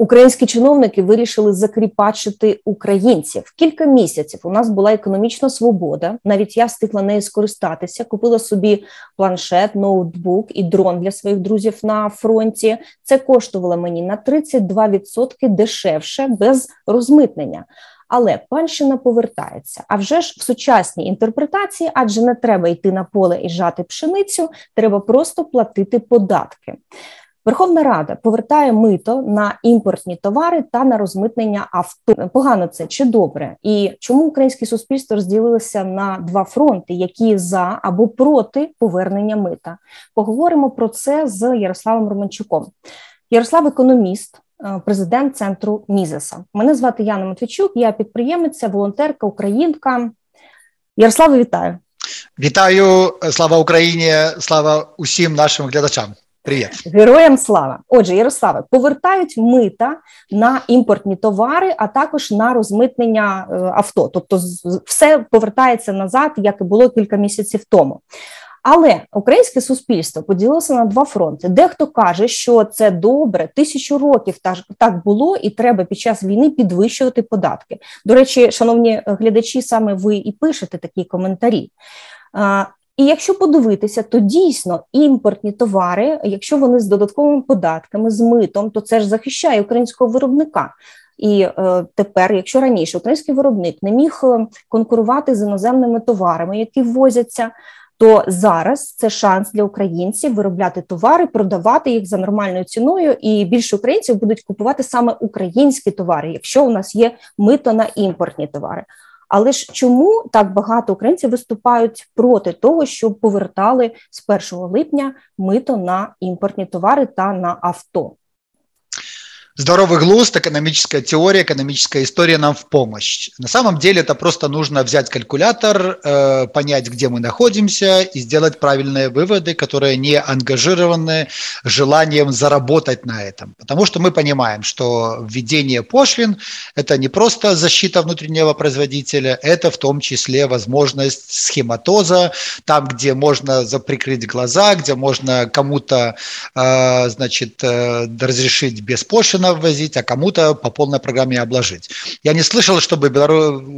Українські чиновники вирішили закріпачити українців. Кілька місяців у нас була економічна свобода. Навіть я встигла нею скористатися. Купила собі планшет, ноутбук і дрон для своїх друзів на фронті. Це коштувало мені на 32% дешевше без розмитнення. Але панщина повертається. А вже ж в сучасній інтерпретації, адже не треба йти на поле і жати пшеницю, треба просто платити податки. Верховна Рада повертає мито на імпортні товари та на розмитнення авто. Погано це чи добре? І чому українське суспільство розділилося на два фронти, які за або проти повернення мита? Поговоримо про це з Ярославом Романчуком. Ярослав економіст, е, президент центру Мізеса. Мене звати Яна Матвійчук, я підприємиця, волонтерка, українка. Ярославе, вітаю. Вітаю, слава Україні, слава усім нашим глядачам. Привіт. Героям слава. Отже, Ярославе, повертають мита на імпортні товари, а також на розмитнення е, авто. Тобто, все повертається назад, як і було кілька місяців тому. Але українське суспільство поділилося на два фронти. Дехто каже, що це добре, тисячу років так було, і треба під час війни підвищувати податки. До речі, шановні глядачі, саме ви і пишете такі коментарі. І якщо подивитися, то дійсно імпортні товари, якщо вони з додатковими податками, з митом, то це ж захищає українського виробника. І е, тепер, якщо раніше український виробник не міг е, конкурувати з іноземними товарами, які ввозяться, то зараз це шанс для українців виробляти товари, продавати їх за нормальною ціною, і більше українців будуть купувати саме українські товари, якщо у нас є мито на імпортні товари. Але ж чому так багато українців виступають проти того, щоб повертали з 1 липня мито на імпортні товари та на авто? Здоровый глузд, экономическая теория, экономическая история нам в помощь. На самом деле это просто нужно взять калькулятор, э, понять, где мы находимся и сделать правильные выводы, которые не ангажированы желанием заработать на этом. Потому что мы понимаем, что введение пошлин – это не просто защита внутреннего производителя, это в том числе возможность схематоза, там, где можно заприкрыть глаза, где можно кому-то, э, значит, э, разрешить без пошлина ввозить, а кому-то по полной программе обложить. Я не слышал, чтобы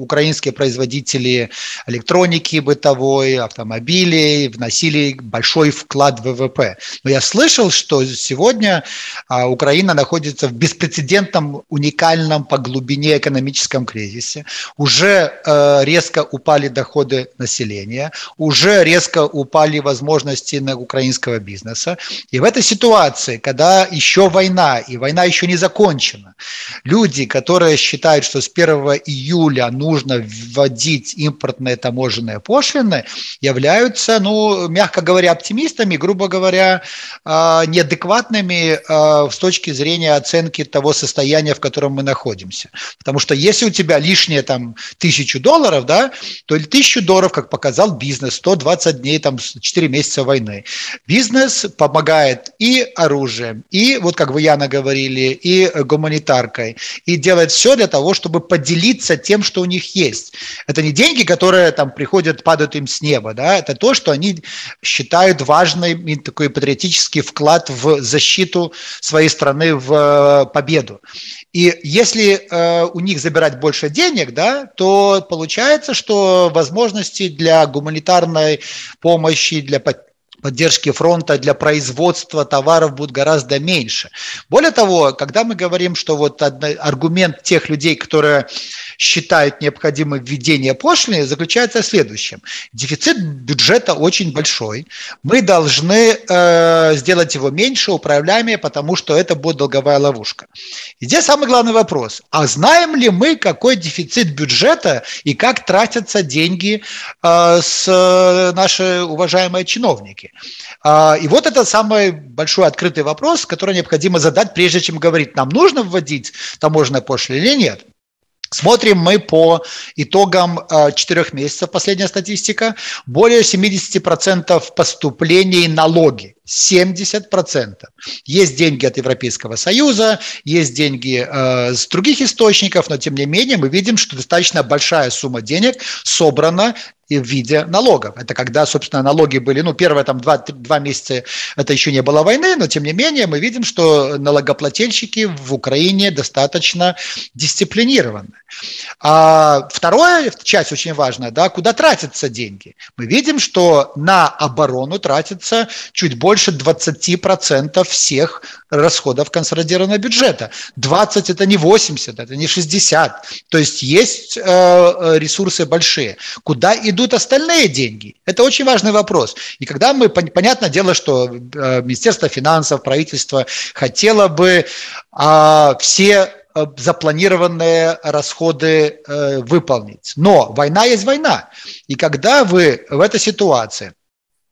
украинские производители электроники бытовой, автомобилей вносили большой вклад в ВВП. Но я слышал, что сегодня а, Украина находится в беспрецедентном, уникальном по глубине экономическом кризисе. Уже э, резко упали доходы населения, уже резко упали возможности на украинского бизнеса. И в этой ситуации, когда еще война, и война еще не закончена. Люди, которые считают, что с 1 июля нужно вводить импортные таможенные пошлины, являются, ну, мягко говоря, оптимистами, грубо говоря, а, неадекватными а, с точки зрения оценки того состояния, в котором мы находимся. Потому что если у тебя лишние там тысячу долларов, да, то или тысячу долларов, как показал бизнес, 120 дней, там 4 месяца войны. Бизнес помогает и оружием, и вот как вы, Яна, говорили, и и гуманитаркой, и делать все для того, чтобы поделиться тем, что у них есть. Это не деньги, которые там приходят, падают им с неба, да, это то, что они считают важным такой патриотический вклад в защиту своей страны в э, победу. И если э, у них забирать больше денег, да, то получается, что возможности для гуманитарной помощи, для поддержки фронта для производства товаров будет гораздо меньше. Более того, когда мы говорим, что вот аргумент тех людей, которые считают необходимым введение пошлины, заключается в следующем. Дефицит бюджета очень большой. Мы должны э, сделать его меньше, управляемее, потому что это будет долговая ловушка. И здесь самый главный вопрос. А знаем ли мы, какой дефицит бюджета и как тратятся деньги э, с э, наши уважаемые чиновники? А, и вот это самый большой открытый вопрос, который необходимо задать, прежде чем говорить, нам нужно вводить таможенные пошлины или нет. Смотрим мы по итогам а, четырех месяцев, последняя статистика, более 70% поступлений налоги. 70%. Есть деньги от Европейского Союза, есть деньги э, с других источников, но тем не менее мы видим, что достаточно большая сумма денег собрана и в виде налогов. Это когда, собственно, налоги были, ну, первые там два, два месяца это еще не было войны, но тем не менее мы видим, что налогоплательщики в Украине достаточно дисциплинированы. А вторая часть очень важная, да, куда тратятся деньги. Мы видим, что на оборону тратится чуть больше 20% всех расходов консолидированного бюджета. 20 это не 80, это не 60. То есть есть э, э, ресурсы большие. Куда идут остальные деньги? Это очень важный вопрос. И когда мы, понятное дело, что э, Министерство финансов, правительство хотело бы э, все Э, запланированные расходы э, выполнить. Но война есть война. И когда вы в этой ситуации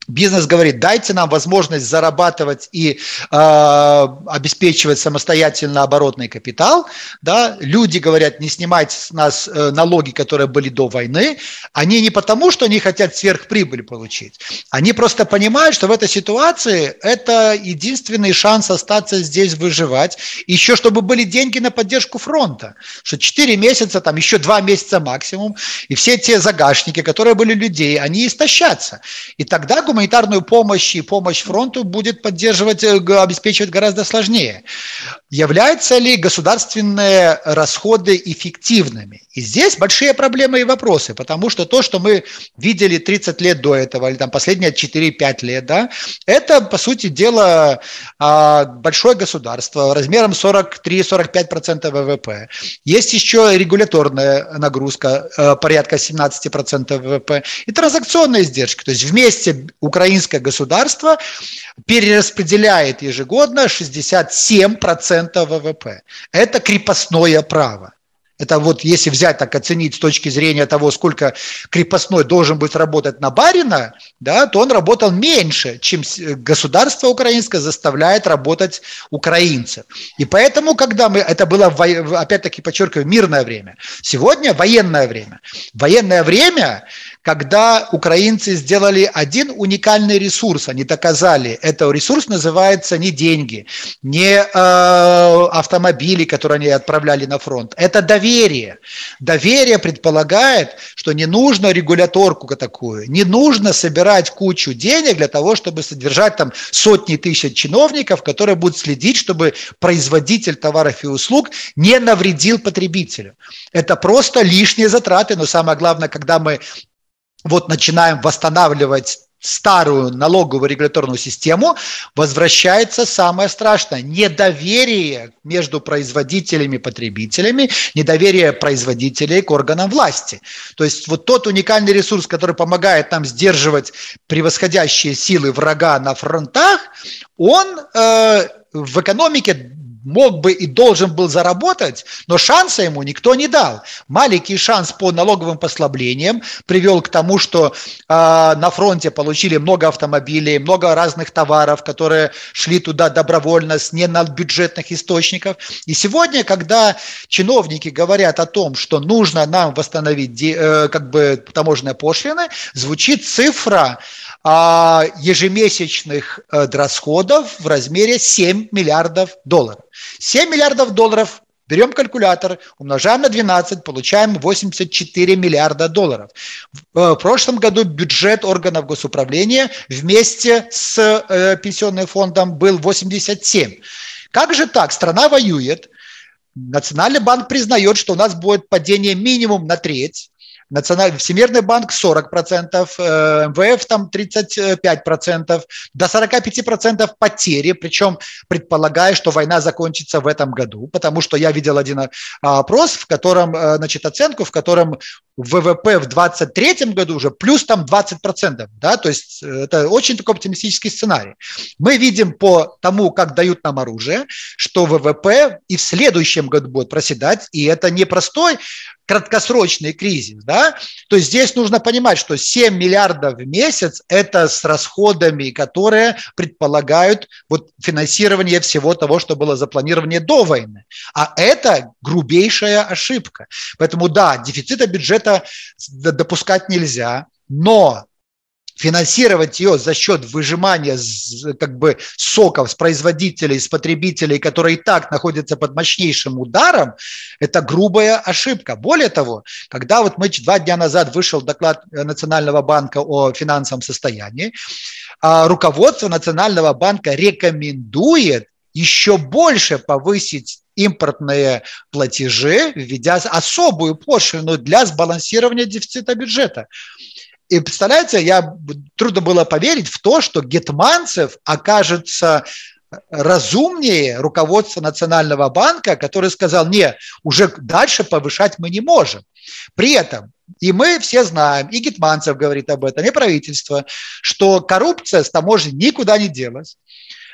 Бизнес говорит, дайте нам возможность зарабатывать и э, обеспечивать самостоятельно оборотный капитал. Да? Люди говорят, не снимайте с нас э, налоги, которые были до войны. Они не потому, что они хотят сверхприбыль получить. Они просто понимают, что в этой ситуации это единственный шанс остаться здесь выживать. Еще чтобы были деньги на поддержку фронта. Что 4 месяца, там еще 2 месяца максимум. И все те загашники, которые были людей, они истощатся. И тогда гуманитарные гуманитарную помощь и помощь фронту будет поддерживать, э, обеспечивать гораздо сложнее. Являются ли государственные расходы эффективными? И здесь большие проблемы и вопросы, потому что то, что мы видели 30 лет до этого, или там последние 4-5 лет, да, это, по сути дела, а, большое государство размером 43-45% ВВП. Есть еще регуляторная нагрузка э, порядка 17% ВВП и транзакционные издержки. То есть вместе украинское государство перераспределяет ежегодно 67% ВВП. Это крепостное право. Это вот если взять так оценить с точки зрения того, сколько крепостной должен быть работать на барина, да, то он работал меньше, чем государство украинское заставляет работать украинцев. И поэтому, когда мы, это было, опять-таки подчеркиваю, мирное время, сегодня военное время. Военное время, когда украинцы сделали один уникальный ресурс, они доказали, это ресурс называется не деньги, не э, автомобили, которые они отправляли на фронт, это доверие. Доверие предполагает, что не нужно регуляторку такую, не нужно собирать кучу денег для того, чтобы содержать там сотни тысяч чиновников, которые будут следить, чтобы производитель товаров и услуг не навредил потребителю. Это просто лишние затраты, но самое главное, когда мы вот начинаем восстанавливать старую налоговую регуляторную систему, возвращается самое страшное – недоверие между производителями и потребителями, недоверие производителей к органам власти. То есть вот тот уникальный ресурс, который помогает нам сдерживать превосходящие силы врага на фронтах, он э, в экономике мог бы и должен был заработать, но шанса ему никто не дал. Маленький шанс по налоговым послаблениям привел к тому, что э, на фронте получили много автомобилей, много разных товаров, которые шли туда добровольно с не на бюджетных источников. И сегодня, когда чиновники говорят о том, что нужно нам восстановить э, как бы таможенные пошлины, звучит цифра ежемесячных э, расходов в размере 7 миллиардов долларов. 7 миллиардов долларов Берем калькулятор, умножаем на 12, получаем 84 миллиарда долларов. В прошлом году бюджет органов госуправления вместе с э, пенсионным фондом был 87. Как же так? Страна воюет, Национальный банк признает, что у нас будет падение минимум на треть, Национальный, Всемирный банк 40%, э, МВФ там 35%, до 45% потери, причем предполагая, что война закончится в этом году, потому что я видел один э, опрос, в котором, э, значит, оценку, в котором ВВП в 2023 году уже плюс там 20%, да, то есть это очень такой оптимистический сценарий. Мы видим по тому, как дают нам оружие, что ВВП и в следующем году будет проседать, и это не простой краткосрочный кризис, да, то есть здесь нужно понимать, что 7 миллиардов в месяц – это с расходами, которые предполагают вот финансирование всего того, что было запланировано до войны. А это грубейшая ошибка. Поэтому да, дефицита бюджета допускать нельзя, но финансировать ее за счет выжимания как бы соков с производителей, с потребителей, которые и так находятся под мощнейшим ударом, это грубая ошибка. Более того, когда вот мы два дня назад вышел доклад Национального банка о финансовом состоянии, а руководство Национального банка рекомендует еще больше повысить импортные платежи, введя особую пошлину для сбалансирования дефицита бюджета. И представляете, я трудно было поверить в то, что Гетманцев окажется разумнее руководства Национального банка, который сказал, не, уже дальше повышать мы не можем. При этом, и мы все знаем, и Гетманцев говорит об этом, и правительство, что коррупция с таможней никуда не делась,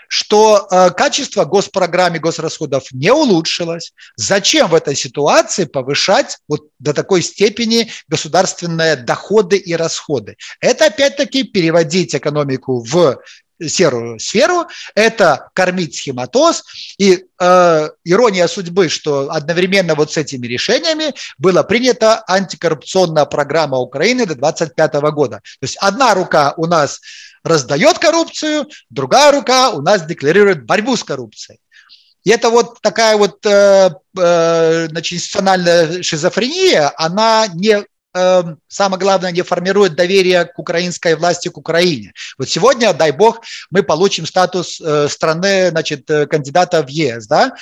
что э, качество госпрограмм и госрасходов не улучшилось. Зачем в этой ситуации повышать вот до такой степени государственные доходы и расходы? Это опять-таки переводить экономику в серую сферу, это кормить схематоз. И э, ирония судьбы, что одновременно вот с этими решениями была принята антикоррупционная программа Украины до 2025 года. То есть одна рука у нас раздает коррупцию, другая рука у нас декларирует борьбу с коррупцией. И это вот такая вот э, э, значит, институциональная шизофрения, она не э, самое главное, не формирует доверие к украинской власти, к Украине. Вот сегодня, дай бог, мы получим статус э, страны, значит, кандидата в ЕС, да,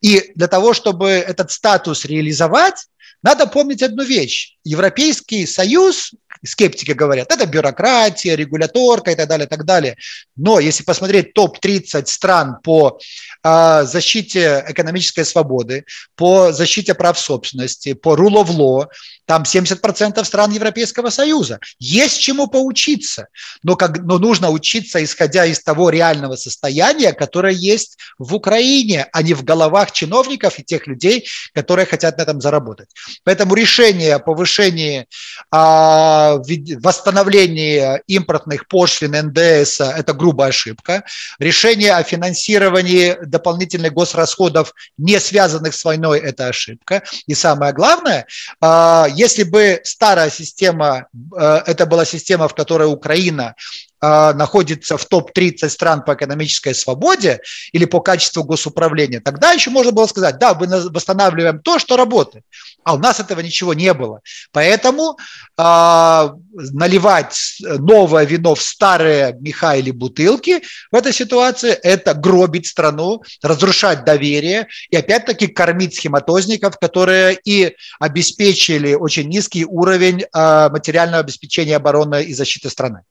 и для того, чтобы этот статус реализовать, надо помнить одну вещь. Европейский Союз, скептики говорят, это бюрократия, регуляторка и так далее, и так далее. Но если посмотреть топ-30 стран по э, защите экономической свободы, по защите прав собственности, по rule of law, там 70% стран Европейского Союза. Есть чему поучиться, но, как, но нужно учиться, исходя из того реального состояния, которое есть в Украине, а не в головах чиновников и тех людей, которые хотят на этом заработать. Поэтому решение о повышении, о восстановлении импортных пошлин НДС – это грубая ошибка. Решение о финансировании дополнительных госрасходов, не связанных с войной – это ошибка. И самое главное, а, если бы старая система, э, это была система, в которой Украина находится в топ-30 стран по экономической свободе или по качеству госуправления, тогда еще можно было сказать, да, мы восстанавливаем то, что работает. А у нас этого ничего не было. Поэтому э, наливать новое вино в старые меха или бутылки в этой ситуации – это гробить страну, разрушать доверие и опять-таки кормить схематозников, которые и обеспечили очень низкий уровень э, материального обеспечения обороны и защиты страны.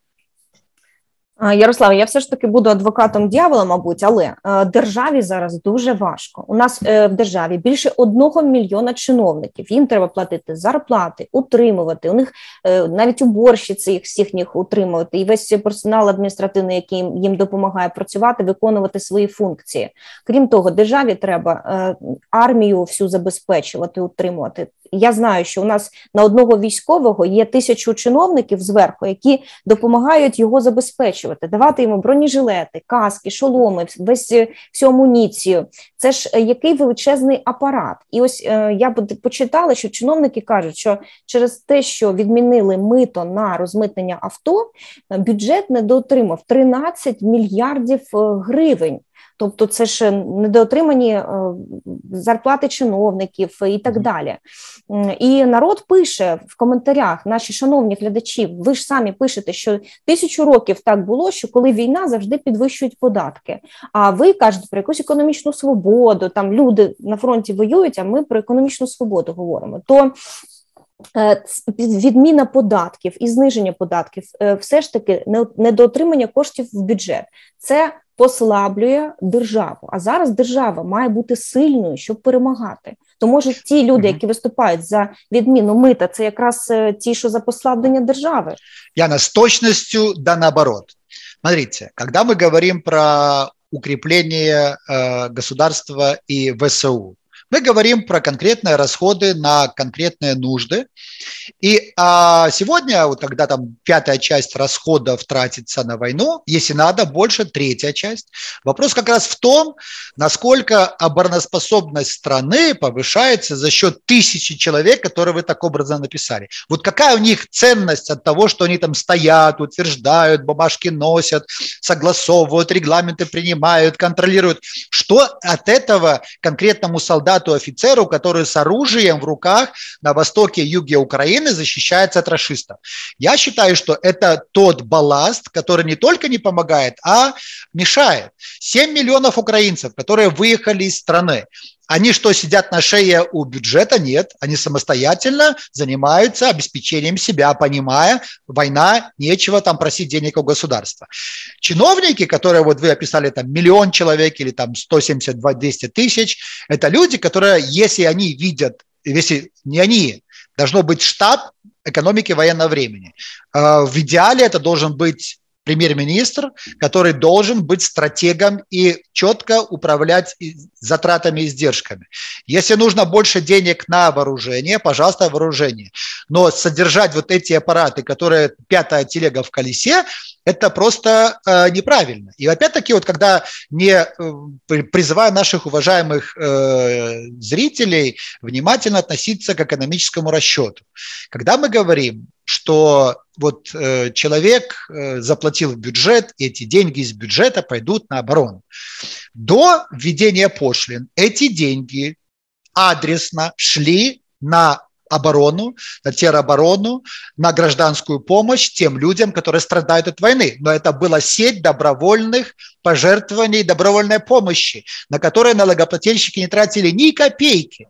Ярослава, я все ж таки буду адвокатом дьявола, мабуть, але е, державі зараз дуже важко. У нас е, в державі більше одного мільйона чиновників. Їм треба платити зарплати, утримувати. У них е, навіть уборщиці їх всіх їх утримувати, і весь персонал адміністративний, який їм допомагає працювати, виконувати свої функції. Крім того, державі треба армію всю забезпечувати, утримувати я знаю, що у нас на одного військового є тисячу чиновників зверху, які допомагають його забезпечувати, давати йому бронежилети, каски, шоломи, весь всю амуніцію. Це ж е, який величезний апарат. І ось е, я почитала, що чиновники кажуть, що через те, що відмінили мито на розмитнення авто, е, бюджет не доотримав 13 мільярдів гривень. Тобто, це ж недоотримані е, зарплати чиновників і так далі. І народ пише в коментарях, наші шановні глядачі, ви ж самі пишете, що тисячу років так було, що коли війна завжди підвищують податки. А ви кажете про якусь економічну свободу, там люди на фронті воюють, а ми про економічну свободу говоримо. То Відміна податків і зниження податків, е, все ж таки недоотримання коштів в бюджет. Це послаблює державу. А зараз держава має бути сильною, щоб перемагати. То може ті люди, які виступають за відміну мита, це якраз е, ті, що за послаблення держави. Яна, с точностью да наоборот. Смотрите, когда мы говорим про укрепление э, государства и ВСУ, Мы говорим про конкретные расходы на конкретные нужды. И а, сегодня, вот когда там пятая часть расходов тратится на войну, если надо, больше третья часть. Вопрос как раз в том, насколько обороноспособность страны повышается за счет тысячи человек, которые вы так образно написали. Вот какая у них ценность от того, что они там стоят, утверждают, бумажки носят, согласовывают, регламенты принимают, контролируют. Что от этого конкретному солдату, офицеру, который с оружием в руках на востоке, юге Украины защищается от расистов? Я считаю, что это тот балласт, который не только не помогает, а мешает. 7 миллионов украинцев, которые выехали из страны, они что, сидят на шее у бюджета? Нет. Они самостоятельно занимаются обеспечением себя, понимая, война, нечего там просить денег у государства. Чиновники, которые вот вы описали, там миллион человек или там 172-200 тысяч, это люди, которые, если они видят, если не они, должно быть штаб экономики военного времени. А, в идеале это должен быть премьер-министр, который должен быть стратегом и четко управлять затратами и издержками. Если нужно больше денег на вооружение, пожалуйста, вооружение. Но содержать вот эти аппараты, которые пятая телега в колесе, это просто э, неправильно. И опять-таки, вот когда не э, призываю наших уважаемых э, зрителей внимательно относиться к экономическому расчету. Когда мы говорим что вот э, человек э, заплатил в бюджет, и эти деньги из бюджета пойдут на оборону. До введения пошлин эти деньги адресно шли на оборону, на тероборону, на гражданскую помощь тем людям, которые страдают от войны. Но это была сеть добровольных пожертвований, добровольной помощи, на которые налогоплательщики не тратили ни копейки.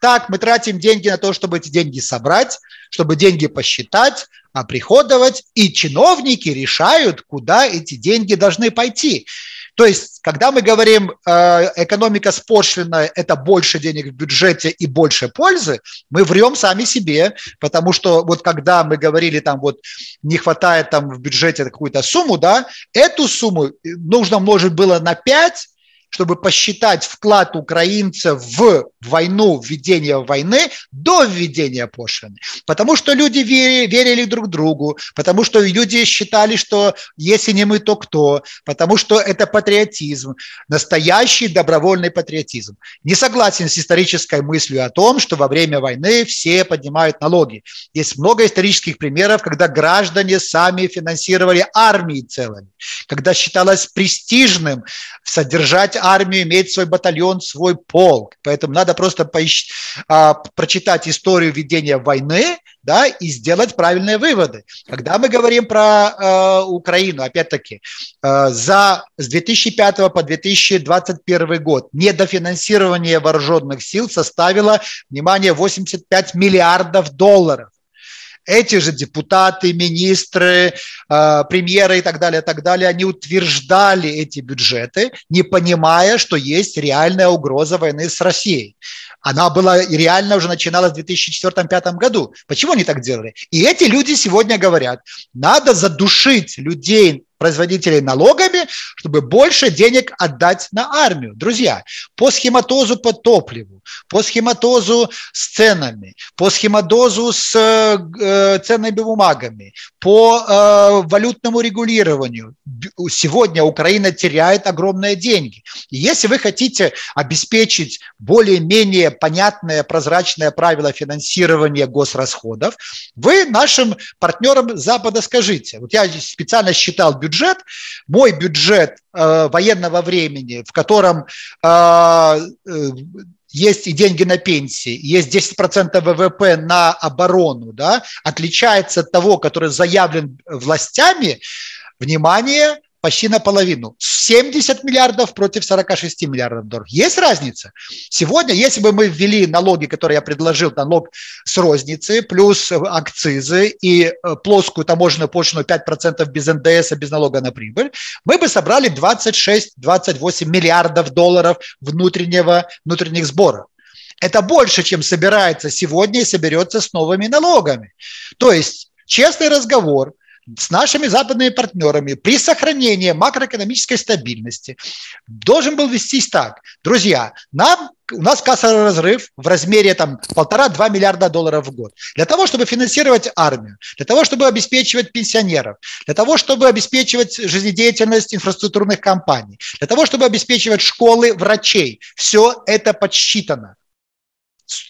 Так, мы тратим деньги на то, чтобы эти деньги собрать, чтобы деньги посчитать, оприходовать, и чиновники решают, куда эти деньги должны пойти. То есть, когда мы говорим, э, экономика с пошлиной – это больше денег в бюджете и больше пользы, мы врем сами себе, потому что вот когда мы говорили, там вот не хватает там в бюджете какую-то сумму, да, эту сумму нужно умножить было на 5, чтобы посчитать вклад украинцев в войну, введение войны до введения пошлины. Потому что люди верили, верили друг другу, потому что люди считали, что если не мы, то кто, потому что это патриотизм, настоящий добровольный патриотизм. Не согласен с исторической мыслью о том, что во время войны все поднимают налоги. Есть много исторических примеров, когда граждане сами финансировали армии целыми, когда считалось престижным содержать армию, иметь свой батальон, свой полк. Поэтому надо просто поищ... а, прочитать историю ведения войны, да, и сделать правильные выводы. Когда мы говорим про э, Украину, опять-таки, э, за с 2005 по 2021 год недофинансирование вооруженных сил составило, внимание, 85 миллиардов долларов эти же депутаты, министры, э, премьеры и так далее, так далее, они утверждали эти бюджеты, не понимая, что есть реальная угроза войны с Россией. Она была реально уже начиналась в 2004-2005 году. Почему они так делали? И эти люди сегодня говорят, надо задушить людей производителей налогами, чтобы больше денег отдать на армию. Друзья, по схематозу по топливу, по схематозу с ценами, по схематозу с э, ценными бумагами, по э, валютному регулированию. Сегодня Украина теряет огромные деньги. И если вы хотите обеспечить более-менее понятное, прозрачное правило финансирования госрасходов, вы нашим партнерам Запада скажите. Вот я специально считал бюджет бюджет, мой бюджет э, военного времени, в котором э, э, есть и деньги на пенсии, есть 10% ВВП на оборону, да, отличается от того, который заявлен властями, внимание, почти наполовину. 70 миллиардов против 46 миллиардов долларов. Есть разница? Сегодня, если бы мы ввели налоги, которые я предложил, налог с розницы, плюс акцизы и э, плоскую таможенную пошлину 5% без НДС, без налога на прибыль, мы бы собрали 26-28 миллиардов долларов внутреннего, внутренних сборов. Это больше, чем собирается сегодня и соберется с новыми налогами. То есть честный разговор – с нашими западными партнерами при сохранении макроэкономической стабильности должен был вестись так. Друзья, нам у нас кассовый разрыв в размере там полтора-два миллиарда долларов в год. Для того, чтобы финансировать армию, для того, чтобы обеспечивать пенсионеров, для того, чтобы обеспечивать жизнедеятельность инфраструктурных компаний, для того, чтобы обеспечивать школы врачей. Все это подсчитано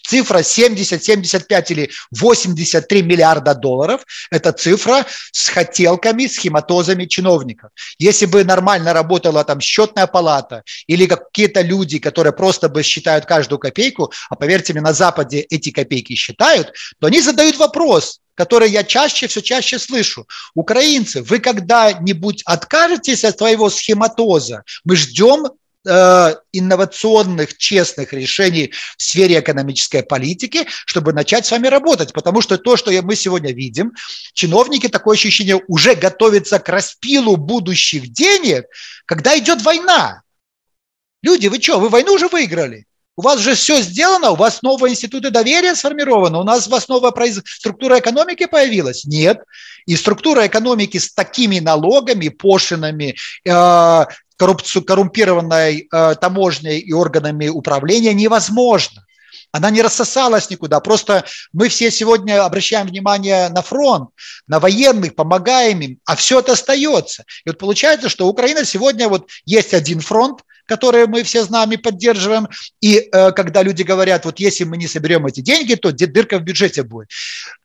цифра 70, 75 или 83 миллиарда долларов – это цифра с хотелками, схематозами чиновников. Если бы нормально работала там счетная палата или какие-то люди, которые просто бы считают каждую копейку, а поверьте мне, на Западе эти копейки считают, то они задают вопрос, который я чаще, все чаще слышу. Украинцы, вы когда-нибудь откажетесь от своего схематоза? Мы ждем инновационных, честных решений в сфере экономической политики, чтобы начать с вами работать. Потому что то, что мы сегодня видим, чиновники, такое ощущение, уже готовятся к распилу будущих денег, когда идет война. Люди, вы что, вы войну уже выиграли? У вас же все сделано, у вас новые институты доверия сформированы, у нас у вас новая структура экономики появилась? Нет. И структура экономики с такими налогами, пошлинами, э, коррумпированной э, таможней и органами управления невозможно. Она не рассосалась никуда. Просто мы все сегодня обращаем внимание на фронт, на военных, помогаем им, а все это остается. И вот получается, что Украина сегодня вот есть один фронт, который мы все знаем и поддерживаем. И э, когда люди говорят, вот если мы не соберем эти деньги, то дырка в бюджете будет.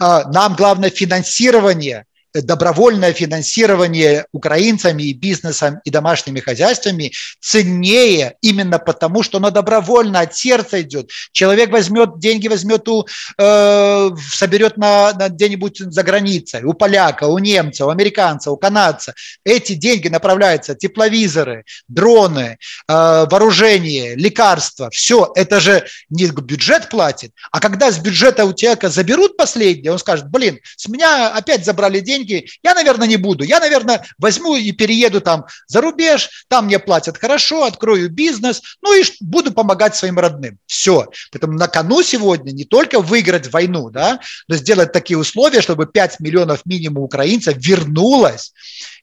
Э, нам главное финансирование – добровольное финансирование украинцами и бизнесом и домашними хозяйствами ценнее именно потому, что оно добровольно от сердца идет. Человек возьмет деньги, возьмет у, э, соберет на, на где-нибудь за границей, у поляка, у немца, у американца, у канадца. Эти деньги направляются тепловизоры, дроны, э, вооружение, лекарства. Все это же не бюджет платит, а когда с бюджета у человека заберут последнее, он скажет, блин, с меня опять забрали деньги, деньги, я, наверное, не буду. Я, наверное, возьму и перееду там за рубеж, там мне платят хорошо, открою бизнес, ну и буду помогать своим родным. Все. Поэтому на кону сегодня не только выиграть войну, да, но сделать такие условия, чтобы 5 миллионов минимум украинцев вернулось,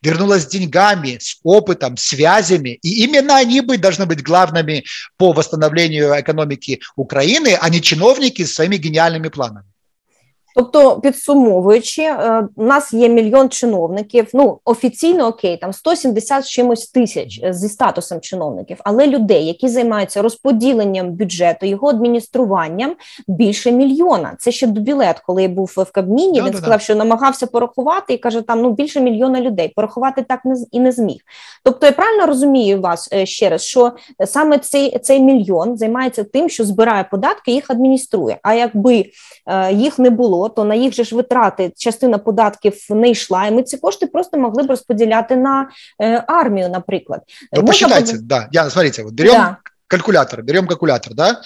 вернулось с деньгами, с опытом, связями. И именно они быть, должны быть главными по восстановлению экономики Украины, а не чиновники с своими гениальными планами. Тобто, підсумовуючи, е, у нас є мільйон чиновників. Ну офіційно окей, там 170 чимось тисяч зі статусом чиновників, але людей, які займаються розподіленням бюджету, його адмініструванням, більше мільйона. Це ще до білет, коли я був в Кабміні. Він сказав, що намагався порахувати і каже: там ну більше мільйона людей. Порахувати так не і не зміг. Тобто, я правильно розумію вас е, ще раз, що саме цей цей мільйон займається тим, що збирає податки, їх адмініструє. А якби е, їх не було то на їх же ж витрати частина податків не йшла, і ми ці кошти просто могли б розподіляти на е, армію, наприклад. Ну, посчитайте, да, я, смотрите, вот берем да. калькулятор, берем калькулятор, да,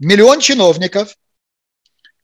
миллион чиновников,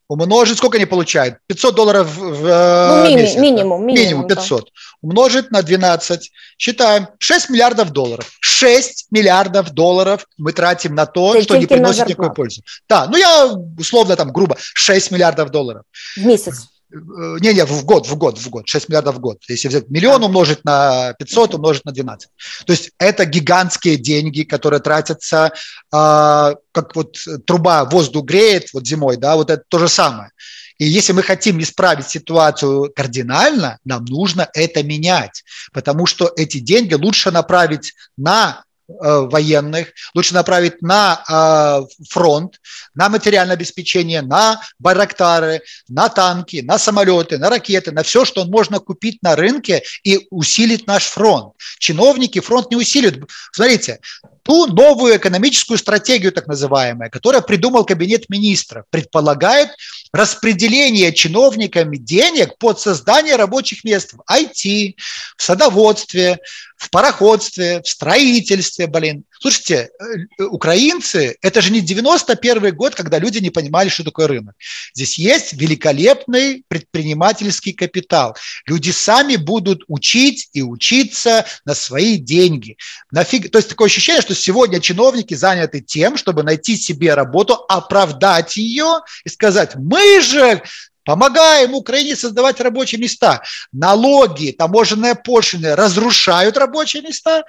умножить, сколько они получают? 500 долларов в ну, мини, месяц. Минимум, минимум, минимум 500. Да. Умножить на 12. Считаем 6 миллиардов долларов. 6 миллиардов долларов мы тратим на то, Ты что не приносит никакой пользы. Да, ну я условно там грубо 6 миллиардов долларов. В месяц. Не-не, в год, в год, в год, 6 миллиардов в год. Если взять миллион умножить на 500, умножить на 12. То есть это гигантские деньги, которые тратятся, э, как вот труба воздух греет вот зимой, да, вот это то же самое. И если мы хотим исправить ситуацию кардинально, нам нужно это менять, потому что эти деньги лучше направить на Э, военных, лучше направить на э, фронт, на материальное обеспечение, на барактары, на танки, на самолеты, на ракеты, на все, что можно купить на рынке и усилить наш фронт. Чиновники фронт не усилят. Смотрите, ту новую экономическую стратегию, так называемую, которую придумал кабинет министров, предполагает распределение чиновниками денег под создание рабочих мест в IT, в садоводстве, в пароходстве, в строительстве, блин. Слушайте, э, украинцы, это же не 91 год, когда люди не понимали, что такое рынок. Здесь есть великолепный предпринимательский капитал. Люди сами будут учить и учиться на свои деньги. Нафиг... То есть такое ощущение, что сегодня чиновники заняты тем, чтобы найти себе работу, оправдать ее и сказать, мы же помогаем Украине создавать рабочие места. Налоги, таможенные пошлины разрушают рабочие места,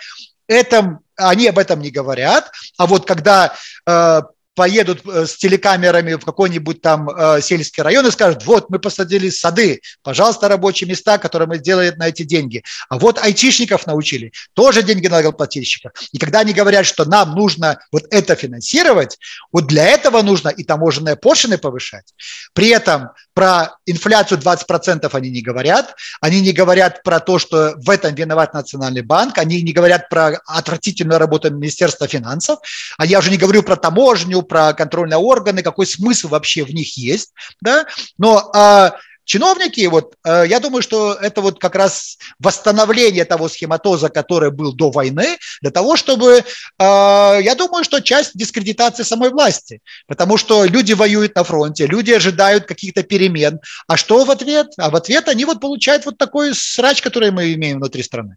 это, они об этом не говорят. А вот когда э, поедут э, с телекамерами в какой-нибудь там э, сельский район и скажут, вот мы посадили сады, пожалуйста, рабочие места, которые мы сделаем на эти деньги. А вот айтишников научили, тоже деньги налогоплательщиков. И когда они говорят, что нам нужно вот это финансировать, вот для этого нужно и таможенные пошлины повышать. При этом про инфляцию 20% они не говорят, они не говорят про то, что в этом виноват Национальный банк, они не говорят про отвратительную работу Министерства финансов, а я уже не говорю про таможню, про контрольные органы, какой смысл вообще в них есть, да, но а, чиновники, вот, э, я думаю, что это вот как раз восстановление того схематоза, который был до войны, для того, чтобы, э, я думаю, что часть дискредитации самой власти, потому что люди воюют на фронте, люди ожидают каких-то перемен, а что в ответ? А в ответ они вот получают вот такой срач, который мы имеем внутри страны.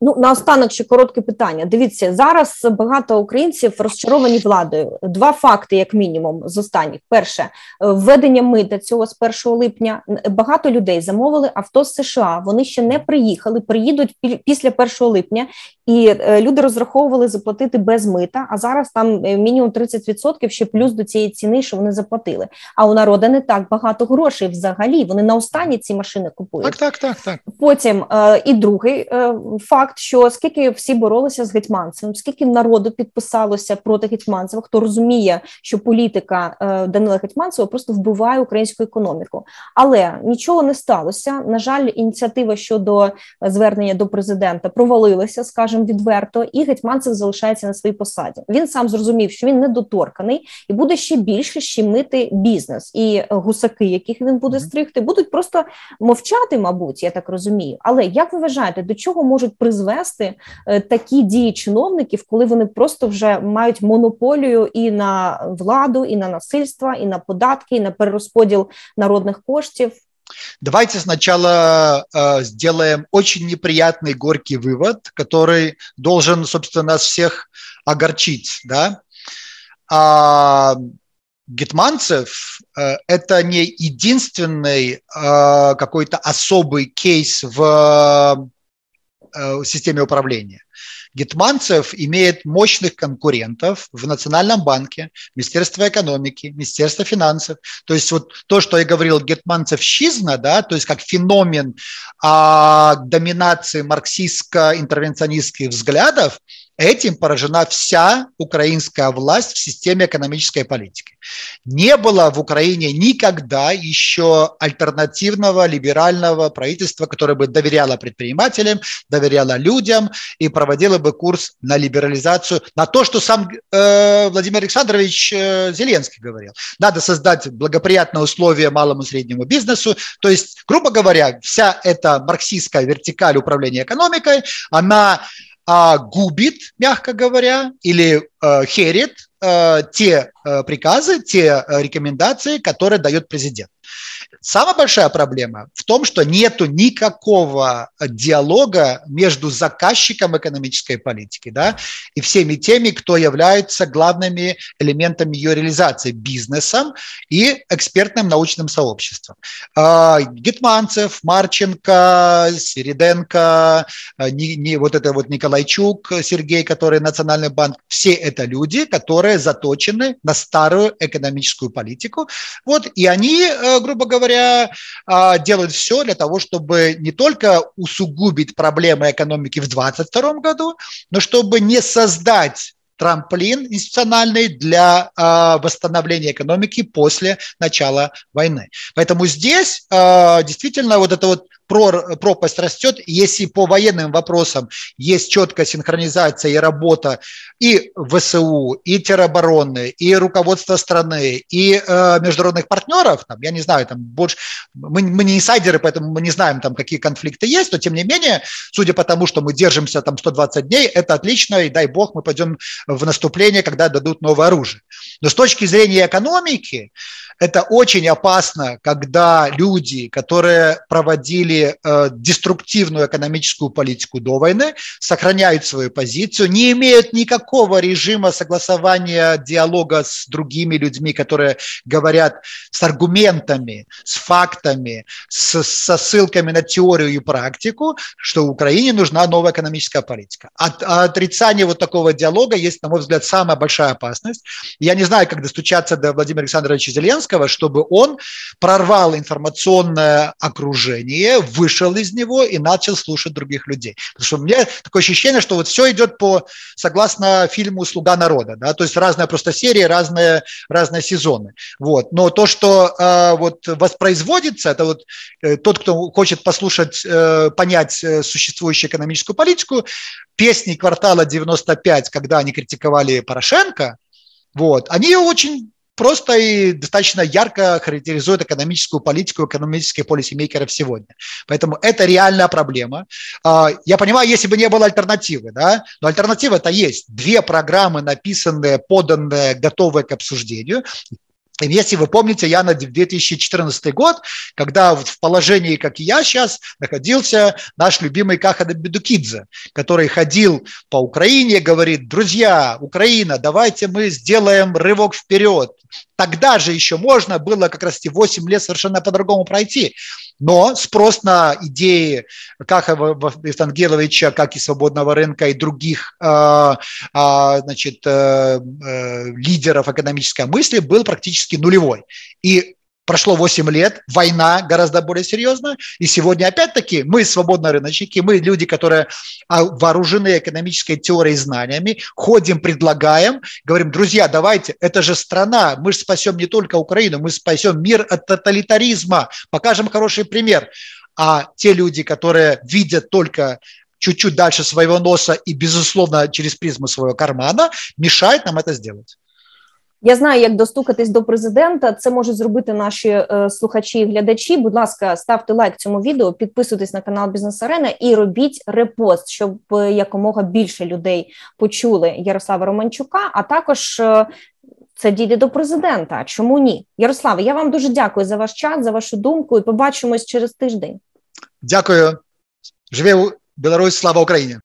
Ну, наостанок ще коротке питання. Дивіться, зараз багато українців розчаровані владою. Два факти, як мінімум, з останніх: перше, введення мита цього з 1 липня. Багато людей замовили авто з США. Вони ще не приїхали, приїдуть після 1 липня, і люди розраховували заплатити без мита. А зараз там мінімум 30% ще плюс до цієї ціни, що вони заплатили. А у народа не так багато грошей взагалі. Вони на останні ці машини купують. Так, так, так, так. Потім і другий факт що скільки всі боролися з гетьманцем, скільки народу підписалося проти Гетьманцева, хто розуміє, що політика е, Данила Гетьманцева просто вбиває українську економіку, але нічого не сталося. На жаль, ініціатива щодо звернення до президента провалилася, скажімо, відверто, і Гетьманцев залишається на своїй посаді. Він сам зрозумів, що він недоторканий і буде ще більше щемити бізнес і гусаки, яких він буде стригти, будуть просто мовчати, мабуть, я так розумію. Але як ви вважаєте, до чого можуть призвести призвести е, такі дії чиновників, коли вони просто вже мають монополію і на владу, і на насильство, і на податки, і на перерозподіл народних коштів. Давайте сначала э, сделаем очень неприятный горький вывод, который должен, собственно, нас всех огорчить. Да? А, Гетманцев э, – это не единственный э, какой-то особый кейс в Э, системе управления. Гетманцев имеет мощных конкурентов в Национальном банке, Министерство экономики, Министерство финансов. То есть вот то, что я говорил, гетманцевщизна, да, то есть как феномен а, доминации марксистско-интервенционистских взглядов, Этим поражена вся украинская власть в системе экономической политики. Не было в Украине никогда еще альтернативного либерального правительства, которое бы доверяло предпринимателям, доверяло людям и проводило бы курс на либерализацию, на то, что сам э, Владимир Александрович э, Зеленский говорил. Надо создать благоприятные условия малому и среднему бизнесу. То есть, грубо говоря, вся эта марксистская вертикаль управления экономикой, она а, губит, мягко говоря, или а, херит а, те а, приказы, те а, рекомендации, которые дает президент. Самая большая проблема в том, что нету никакого диалога между заказчиком экономической политики да, и всеми теми, кто является главными элементами ее реализации – бизнесом и экспертным научным сообществом. А, Гетманцев, Марченко, Середенко, а, не, не, вот это вот Николайчук, Сергей, который Национальный банк, все это люди, которые заточены на старую экономическую политику. Вот, и они, э, грубо говоря, а, делают все для того, чтобы не только усугубить проблемы экономики в 2022 году, но чтобы не создать трамплин институциональный для э, восстановления экономики после начала войны. Поэтому здесь э, действительно вот это вот пропасть растет. Если по военным вопросам есть четкая синхронизация и работа и ВСУ, и теробороны, и руководства страны, и э, международных партнеров, там, я не знаю, там больше, мы, мы не инсайдеры, поэтому мы не знаем, там, какие конфликты есть, но тем не менее, судя по тому, что мы держимся там 120 дней, это отлично, и дай бог мы пойдем в наступление, когда дадут новое оружие. Но с точки зрения экономики, это очень опасно, когда люди, которые проводили э, деструктивную экономическую политику до войны, сохраняют свою позицию, не имеют никакого режима согласования диалога с другими людьми, которые говорят с аргументами, с фактами, с, со ссылками на теорию и практику, что Украине нужна новая экономическая политика. От, отрицание вот такого диалога есть, на мой взгляд, самая большая опасность. Я не знаю, как достучаться до Владимира Александровича Зеленского, чтобы он прорвал информационное окружение, вышел из него и начал слушать других людей. Потому что у меня такое ощущение, что вот все идет по, согласно фильму «Слуга народа», да, то есть разные просто серии, разные, разные сезоны. Вот. Но то, что э, вот воспроизводится, это вот э, тот, кто хочет послушать, э, понять э, существующую экономическую политику, песни квартала 95, когда они критиковали Порошенко, вот, они очень просто и достаточно ярко характеризует экономическую политику экономических полисемейкеров сегодня. Поэтому это реальная проблема. А, я понимаю, если бы не было альтернативы, да, но альтернатива-то есть. Две программы, написанные, поданные, готовые к обсуждению. Если вы помните, я на 2014 год, когда в положении, как и я сейчас, находился наш любимый Кахада Бедукидзе, который ходил по Украине, говорит, друзья, Украина, давайте мы сделаем рывок вперед. Тогда же еще можно было как раз эти 8 лет совершенно по-другому пройти. Но спрос на идеи как Евтангеловича, как и свободного рынка и других э, э, значит, э, лидеров экономической мысли был практически нулевой. И прошло 8 лет, война гораздо более серьезная, и сегодня опять-таки мы свободные рыночники, мы люди, которые а, вооружены экономической теорией и знаниями, ходим, предлагаем, говорим, друзья, давайте, это же страна, мы же спасем не только Украину, мы спасем мир от тоталитаризма, покажем хороший пример. А те люди, которые видят только чуть-чуть дальше своего носа и, безусловно, через призму своего кармана, мешают нам это сделать. Я знаю, як достукатись до президента. Це можуть зробити наші е, слухачі і глядачі. Будь ласка, ставте лайк цьому відео, підписуйтесь на канал Бізнес Арена і робіть репост, щоб е, якомога більше людей почули Ярослава Романчука. А також е, це дійде до президента. Чому ні? Ярославе, я вам дуже дякую за ваш час, за вашу думку. І побачимось через тиждень. Дякую. Живе Білорусь, слава Україні.